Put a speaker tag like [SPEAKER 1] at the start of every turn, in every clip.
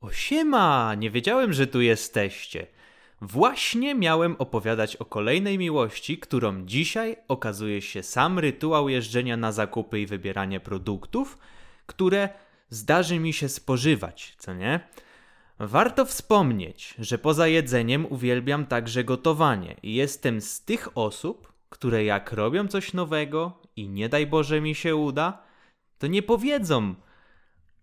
[SPEAKER 1] O siema, nie wiedziałem, że tu jesteście. Właśnie miałem opowiadać o kolejnej miłości, którą dzisiaj okazuje się sam rytuał jeżdżenia na zakupy i wybieranie produktów, które zdarzy mi się spożywać, co nie? Warto wspomnieć, że poza jedzeniem uwielbiam także gotowanie i jestem z tych osób, które jak robią coś nowego i nie daj Boże mi się uda, to nie powiedzą: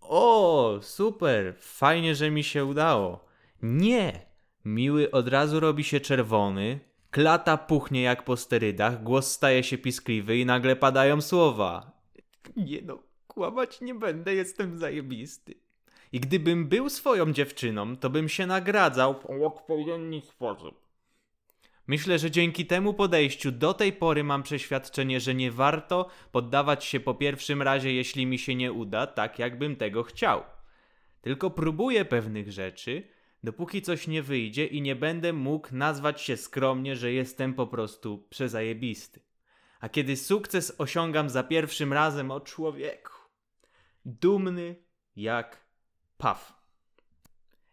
[SPEAKER 1] O, super, fajnie, że mi się udało. Nie, miły od razu robi się czerwony, klata puchnie jak po sterydach, głos staje się piskliwy i nagle padają słowa. Nie no, kłamać nie będę, jestem zajebisty. I gdybym był swoją dziewczyną, to bym się nagradzał w odpowiedni sposób. Myślę, że dzięki temu podejściu do tej pory mam przeświadczenie, że nie warto poddawać się po pierwszym razie, jeśli mi się nie uda, tak jakbym tego chciał. Tylko próbuję pewnych rzeczy, dopóki coś nie wyjdzie i nie będę mógł nazwać się skromnie, że jestem po prostu przezajebisty. A kiedy sukces osiągam za pierwszym razem o człowieku, dumny jak paw.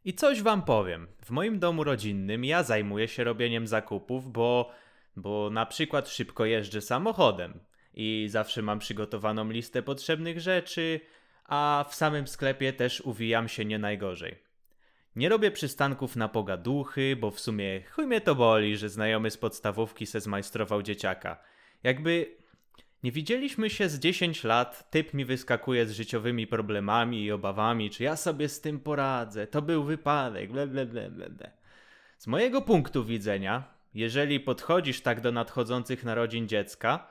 [SPEAKER 1] I coś wam powiem. W moim domu rodzinnym ja zajmuję się robieniem zakupów, bo, bo na przykład szybko jeżdżę samochodem i zawsze mam przygotowaną listę potrzebnych rzeczy, a w samym sklepie też uwijam się nie najgorzej. Nie robię przystanków na pogaduchy, bo w sumie chuj mnie to boli, że znajomy z podstawówki se zmajstrował dzieciaka. Jakby nie widzieliśmy się z 10 lat, typ mi wyskakuje z życiowymi problemami i obawami, czy ja sobie z tym poradzę, to był wypadek, ble. Z mojego punktu widzenia, jeżeli podchodzisz tak do nadchodzących narodzin dziecka,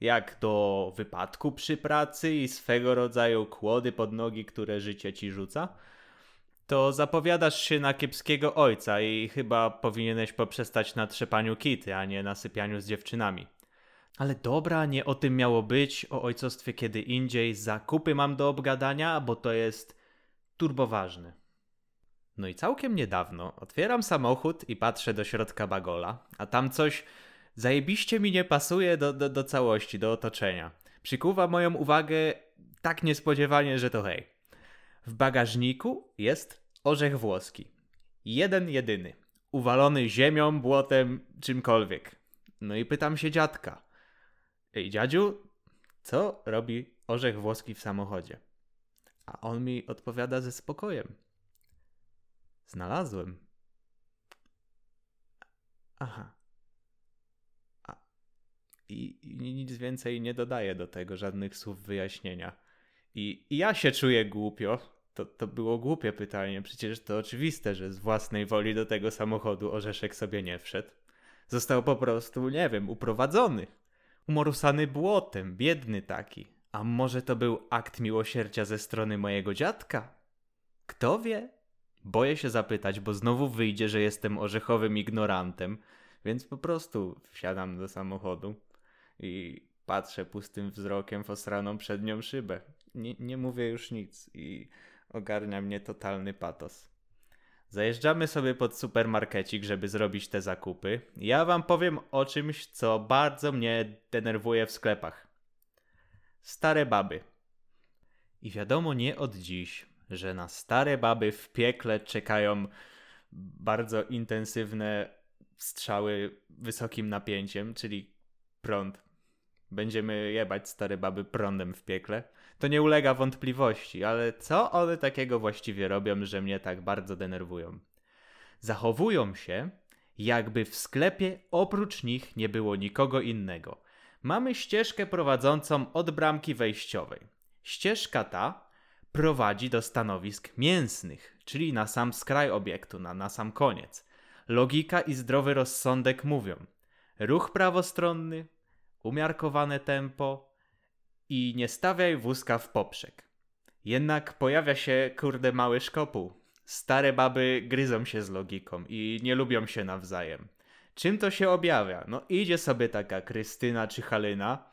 [SPEAKER 1] jak do wypadku przy pracy i swego rodzaju kłody pod nogi, które życie ci rzuca, to zapowiadasz się na kiepskiego ojca i chyba powinieneś poprzestać na trzepaniu kity, a nie na sypianiu z dziewczynami. Ale dobra, nie o tym miało być, o ojcostwie kiedy indziej. Zakupy mam do obgadania, bo to jest turboważne. No i całkiem niedawno otwieram samochód i patrzę do środka bagola, a tam coś zajebiście mi nie pasuje do, do, do całości, do otoczenia. Przykuwa moją uwagę tak niespodziewanie, że to hej. W bagażniku jest orzech włoski. Jeden jedyny. Uwalony ziemią, błotem, czymkolwiek. No i pytam się dziadka. Ej, dziadziu, co robi orzech włoski w samochodzie? A on mi odpowiada ze spokojem. Znalazłem. Aha. A. I, I, nic więcej nie dodaję do tego, żadnych słów wyjaśnienia. I, i ja się czuję głupio. To, to było głupie pytanie. Przecież to oczywiste, że z własnej woli do tego samochodu orzeszek sobie nie wszedł. Został po prostu, nie wiem, uprowadzony umorusany błotem, biedny taki. A może to był akt miłosierdzia ze strony mojego dziadka? Kto wie? Boję się zapytać, bo znowu wyjdzie, że jestem orzechowym ignorantem, więc po prostu wsiadam do samochodu i patrzę pustym wzrokiem w osraną przednią szybę. Nie, nie mówię już nic i ogarnia mnie totalny patos. Zajeżdżamy sobie pod supermarkecik, żeby zrobić te zakupy. Ja wam powiem o czymś, co bardzo mnie denerwuje w sklepach. Stare baby. I wiadomo nie od dziś, że na stare baby w piekle czekają bardzo intensywne strzały wysokim napięciem, czyli prąd. Będziemy jebać stare baby prądem w piekle to nie ulega wątpliwości, ale co one takiego właściwie robią, że mnie tak bardzo denerwują? Zachowują się, jakby w sklepie oprócz nich nie było nikogo innego. Mamy ścieżkę prowadzącą od bramki wejściowej. Ścieżka ta prowadzi do stanowisk mięsnych, czyli na sam skraj obiektu, na, na sam koniec. Logika i zdrowy rozsądek mówią: ruch prawostronny, umiarkowane tempo, i nie stawiaj wózka w poprzek. Jednak pojawia się kurde mały szkopuł. Stare baby gryzą się z logiką i nie lubią się nawzajem. Czym to się objawia? No idzie sobie taka Krystyna czy Halina,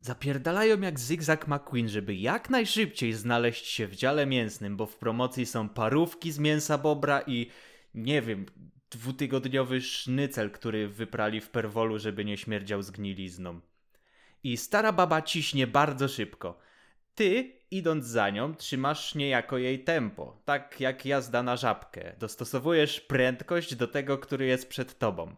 [SPEAKER 1] zapierdalają jak Zigzag McQueen, żeby jak najszybciej znaleźć się w dziale mięsnym, bo w promocji są parówki z mięsa bobra i nie wiem, dwutygodniowy sznycel, który wyprali w perwolu, żeby nie śmierdział zgnilizną. I stara baba ciśnie bardzo szybko. Ty, idąc za nią, trzymasz niejako jej tempo, tak jak jazda na żabkę. Dostosowujesz prędkość do tego, który jest przed tobą.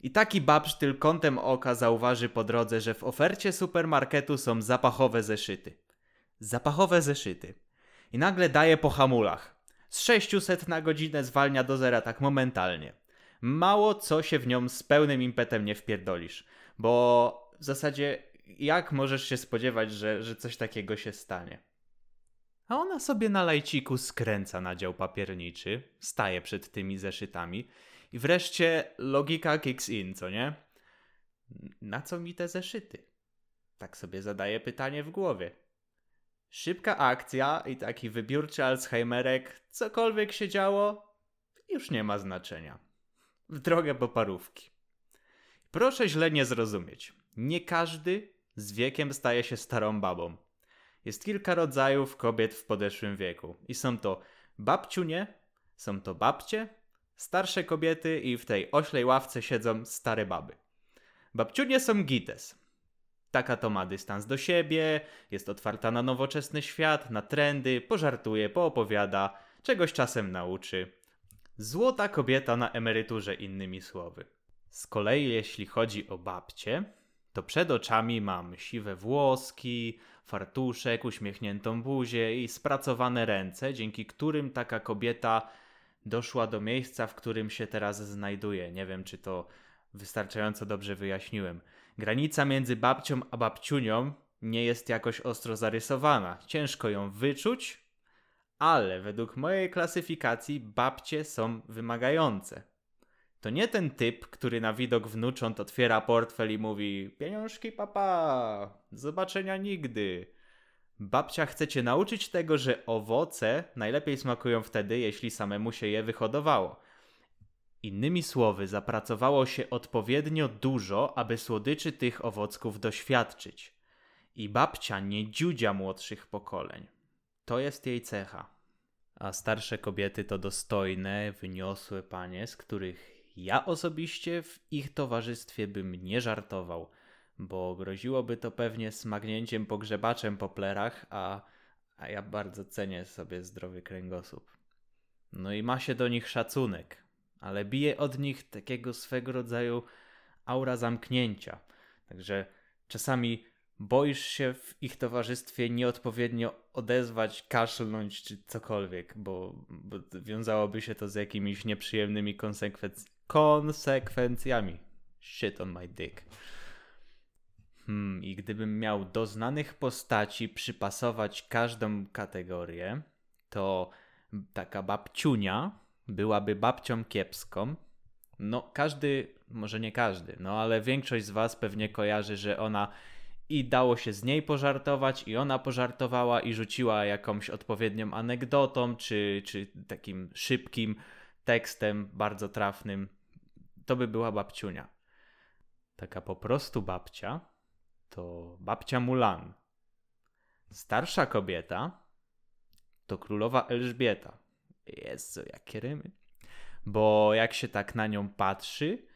[SPEAKER 1] I taki babsztyl kątem oka zauważy po drodze, że w ofercie supermarketu są zapachowe zeszyty. Zapachowe zeszyty. I nagle daje po hamulach. Z 600 na godzinę zwalnia do zera tak momentalnie. Mało co się w nią z pełnym impetem nie wpierdolisz, bo w zasadzie jak możesz się spodziewać, że, że coś takiego się stanie? A ona sobie na lajciku skręca na dział papierniczy, staje przed tymi zeszytami i wreszcie logika kicks in, co nie? Na co mi te zeszyty? Tak sobie zadaje pytanie w głowie. Szybka akcja i taki wybiórczy Alzheimerek, cokolwiek się działo, już nie ma znaczenia. W drogę po parówki. Proszę źle nie zrozumieć. Nie każdy z wiekiem staje się starą babą. Jest kilka rodzajów kobiet w podeszłym wieku. I są to babciunie, są to babcie, starsze kobiety i w tej oślej ławce siedzą stare baby. Babciunie są gites. Taka to ma dystans do siebie, jest otwarta na nowoczesny świat, na trendy, pożartuje, poopowiada, czegoś czasem nauczy. Złota kobieta na emeryturze, innymi słowy. Z kolei jeśli chodzi o babcie, to przed oczami mam siwe włoski, fartuszek, uśmiechniętą buzię i spracowane ręce, dzięki którym taka kobieta doszła do miejsca, w którym się teraz znajduje. Nie wiem, czy to wystarczająco dobrze wyjaśniłem. Granica między babcią a babciunią nie jest jakoś ostro zarysowana. Ciężko ją wyczuć, ale według mojej klasyfikacji babcie są wymagające. To nie ten typ, który na widok wnucząt otwiera portfel i mówi: Pieniążki, papa, zobaczenia nigdy. Babcia chce cię nauczyć tego, że owoce najlepiej smakują wtedy, jeśli samemu się je wyhodowało. Innymi słowy, zapracowało się odpowiednio dużo, aby słodyczy tych owocków doświadczyć. I babcia nie dziudzia młodszych pokoleń. To jest jej cecha. A starsze kobiety to dostojne, wyniosłe panie, z których ja osobiście w ich towarzystwie bym nie żartował, bo groziłoby to pewnie smagnięciem pogrzebaczem po plerach, a, a ja bardzo cenię sobie zdrowy kręgosłup. No i ma się do nich szacunek, ale bije od nich takiego swego rodzaju aura zamknięcia. Także czasami boisz się w ich towarzystwie nieodpowiednio odezwać, kaszlnąć czy cokolwiek, bo, bo wiązałoby się to z jakimiś nieprzyjemnymi konsekwencjami konsekwencjami. Shit on my dick. Hmm, i gdybym miał do znanych postaci przypasować każdą kategorię, to taka babciunia byłaby babcią kiepską. No, każdy, może nie każdy, no ale większość z Was pewnie kojarzy, że ona i dało się z niej pożartować, i ona pożartowała i rzuciła jakąś odpowiednią anegdotą, czy, czy takim szybkim tekstem bardzo trafnym to by była babciunia. Taka po prostu babcia to babcia Mulan. Starsza kobieta to królowa Elżbieta. Jezu, jakie rymy. Bo jak się tak na nią patrzy,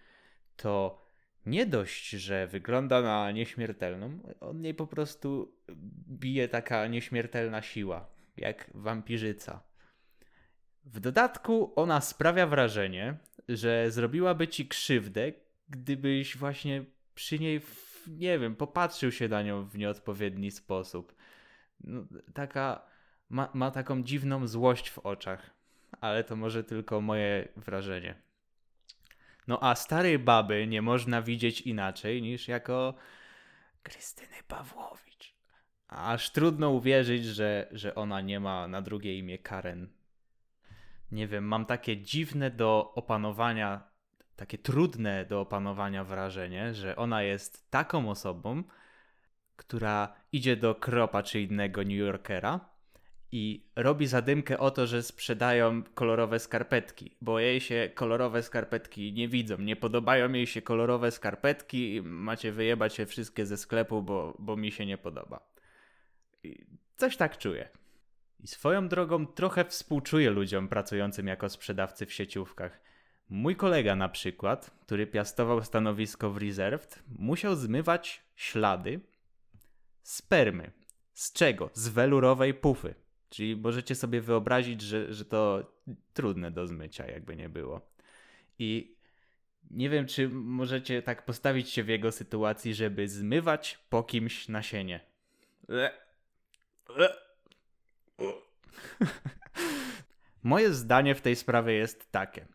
[SPEAKER 1] to nie dość, że wygląda na nieśmiertelną, od niej po prostu bije taka nieśmiertelna siła, jak wampirzyca. W dodatku ona sprawia wrażenie, że zrobiłaby ci krzywdę, gdybyś właśnie przy niej, nie wiem, popatrzył się na nią w nieodpowiedni sposób. No, taka, ma, ma taką dziwną złość w oczach, ale to może tylko moje wrażenie. No a starej baby nie można widzieć inaczej niż jako Krystyny Pawłowicz. Aż trudno uwierzyć, że, że ona nie ma na drugie imię Karen nie wiem, mam takie dziwne do opanowania, takie trudne do opanowania wrażenie, że ona jest taką osobą, która idzie do Kropa czy innego New Yorkera i robi zadymkę o to, że sprzedają kolorowe skarpetki, bo jej się kolorowe skarpetki nie widzą, nie podobają jej się kolorowe skarpetki macie wyjebać się wszystkie ze sklepu, bo, bo mi się nie podoba. I coś tak czuję. I swoją drogą trochę współczuję ludziom pracującym jako sprzedawcy w sieciówkach. Mój kolega na przykład, który piastował stanowisko w Reserved, musiał zmywać ślady spermy Z czego? Z welurowej pufy. Czyli możecie sobie wyobrazić, że, że to trudne do zmycia, jakby nie było. I nie wiem, czy możecie tak postawić się w jego sytuacji, żeby zmywać po kimś nasienie. Moje zdanie w tej sprawie jest takie,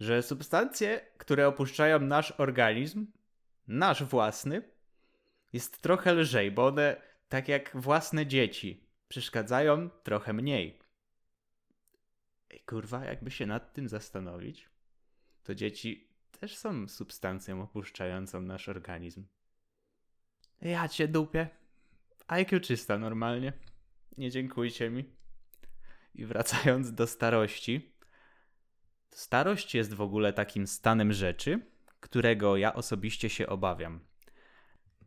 [SPEAKER 1] że substancje, które opuszczają nasz organizm, nasz własny, jest trochę lżej, bo one, tak jak własne dzieci, przeszkadzają trochę mniej. Ej, kurwa, jakby się nad tym zastanowić, to dzieci też są substancją opuszczającą nasz organizm. Ja cię dupię. IQ czysta normalnie. Nie dziękujcie mi. I wracając do starości. Starość jest w ogóle takim stanem rzeczy, którego ja osobiście się obawiam.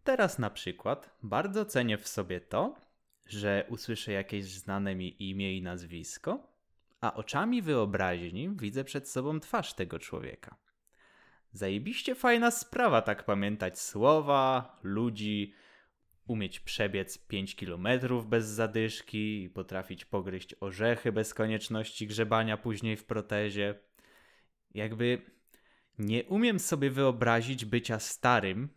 [SPEAKER 1] Teraz na przykład bardzo cenię w sobie to, że usłyszę jakieś znane mi imię i nazwisko, a oczami wyobraźni widzę przed sobą twarz tego człowieka. Zajebiście fajna sprawa tak pamiętać słowa, ludzi, umieć przebiec 5 km bez zadyszki i potrafić pogryźć orzechy bez konieczności grzebania później w protezie. Jakby nie umiem sobie wyobrazić bycia starym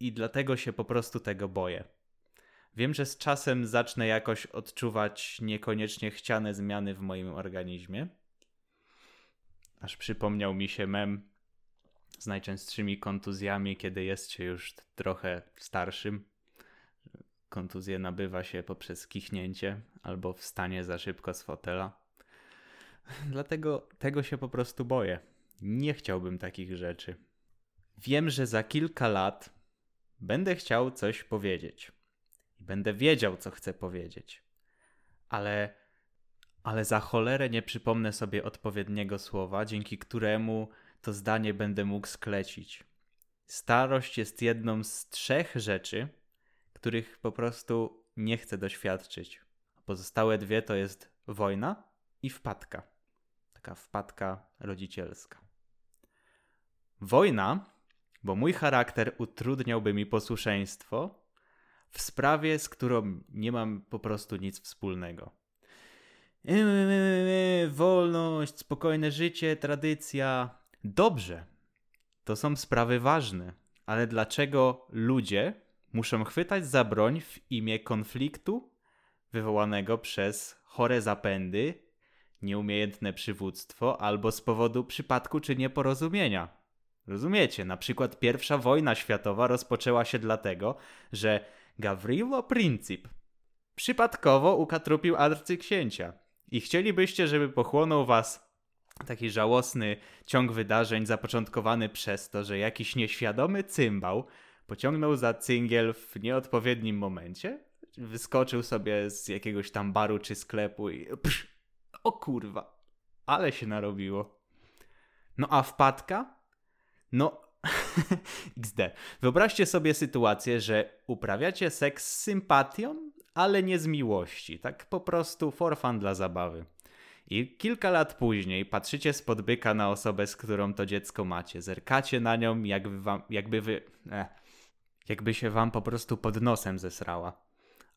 [SPEAKER 1] i dlatego się po prostu tego boję. Wiem, że z czasem zacznę jakoś odczuwać niekoniecznie chciane zmiany w moim organizmie. Aż przypomniał mi się mem z najczęstszymi kontuzjami, kiedy jest się już trochę starszym. Kontuzję nabywa się poprzez kichnięcie albo wstanie za szybko z fotela. Dlatego tego się po prostu boję. Nie chciałbym takich rzeczy. Wiem, że za kilka lat będę chciał coś powiedzieć i będę wiedział, co chcę powiedzieć. Ale, ale za cholerę nie przypomnę sobie odpowiedniego słowa, dzięki któremu to zdanie będę mógł sklecić. Starość jest jedną z trzech rzeczy, których po prostu nie chcę doświadczyć. Pozostałe dwie to jest wojna i wpadka. Taka wpadka rodzicielska. Wojna, bo mój charakter utrudniałby mi posłuszeństwo w sprawie, z którą nie mam po prostu nic wspólnego. E, e, e, wolność, spokojne życie, tradycja. Dobrze, to są sprawy ważne, ale dlaczego ludzie muszą chwytać za broń w imię konfliktu wywołanego przez chore zapędy, nieumiejętne przywództwo albo z powodu przypadku czy nieporozumienia? Rozumiecie? Na przykład pierwsza wojna światowa rozpoczęła się dlatego, że Gavrilo Princip przypadkowo ukatrupił arcyksięcia. I chcielibyście, żeby pochłonął was taki żałosny ciąg wydarzeń zapoczątkowany przez to, że jakiś nieświadomy cymbał pociągnął za cyngiel w nieodpowiednim momencie? Wyskoczył sobie z jakiegoś tam baru czy sklepu i psz, o kurwa, ale się narobiło. No a wpadka? No XD. Wyobraźcie sobie sytuację, że uprawiacie seks z sympatią, ale nie z miłości. Tak po prostu for fun dla zabawy. I kilka lat później patrzycie z podbyka na osobę, z którą to dziecko macie. Zerkacie na nią, jakby wam, jakby wy... Eh, jakby się wam po prostu pod nosem zesrała.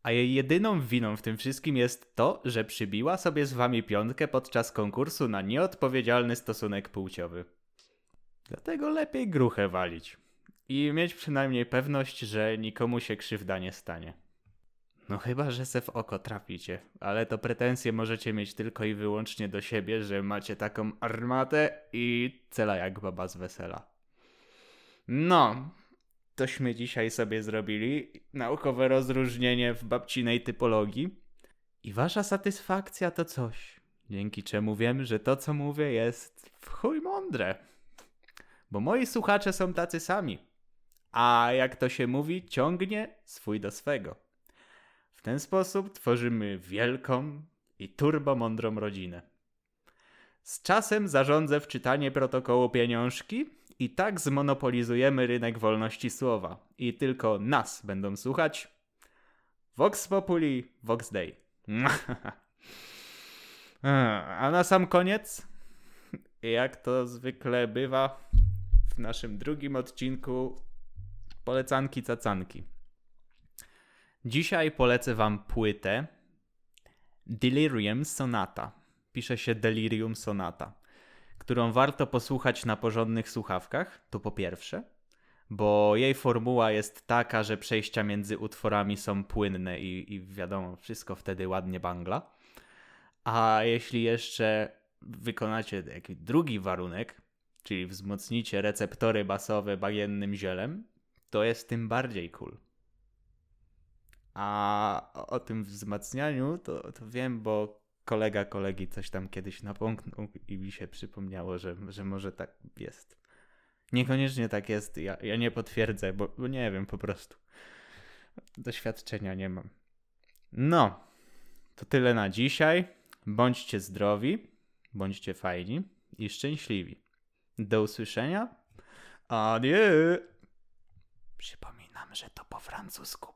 [SPEAKER 1] A jej jedyną winą w tym wszystkim jest to, że przybiła sobie z wami piątkę podczas konkursu na nieodpowiedzialny stosunek płciowy. Dlatego lepiej gruchę walić. I mieć przynajmniej pewność, że nikomu się krzywda nie stanie. No chyba, że se w oko traficie, ale to pretensje możecie mieć tylko i wyłącznie do siebie, że macie taką armatę i cela jak baba z wesela. No, tośmy dzisiaj sobie zrobili naukowe rozróżnienie w babcinej typologii. I wasza satysfakcja to coś, dzięki czemu wiem, że to co mówię jest w chuj mądre bo moi słuchacze są tacy sami. A jak to się mówi, ciągnie swój do swego. W ten sposób tworzymy wielką i turbomądrą rodzinę. Z czasem zarządzę w czytanie protokołu pieniążki i tak zmonopolizujemy rynek wolności słowa i tylko nas będą słuchać. Vox Populi, Vox Day. A na sam koniec, jak to zwykle bywa, w naszym drugim odcinku polecanki cacanki. Dzisiaj polecę wam płytę Delirium Sonata. Pisze się Delirium Sonata, którą warto posłuchać na porządnych słuchawkach, to po pierwsze, bo jej formuła jest taka, że przejścia między utworami są płynne i, i wiadomo, wszystko wtedy ładnie bangla. A jeśli jeszcze wykonacie jakiś drugi warunek, czyli wzmocnicie receptory basowe bagiennym zielem, to jest tym bardziej cool. A o tym wzmacnianiu to, to wiem, bo kolega kolegi coś tam kiedyś napomknął i mi się przypomniało, że, że może tak jest. Niekoniecznie tak jest, ja, ja nie potwierdzę, bo, bo nie wiem po prostu. Doświadczenia nie mam. No, to tyle na dzisiaj. Bądźcie zdrowi, bądźcie fajni i szczęśliwi. Do usłyszenia. Adieu. Przypominam, że to po francusku.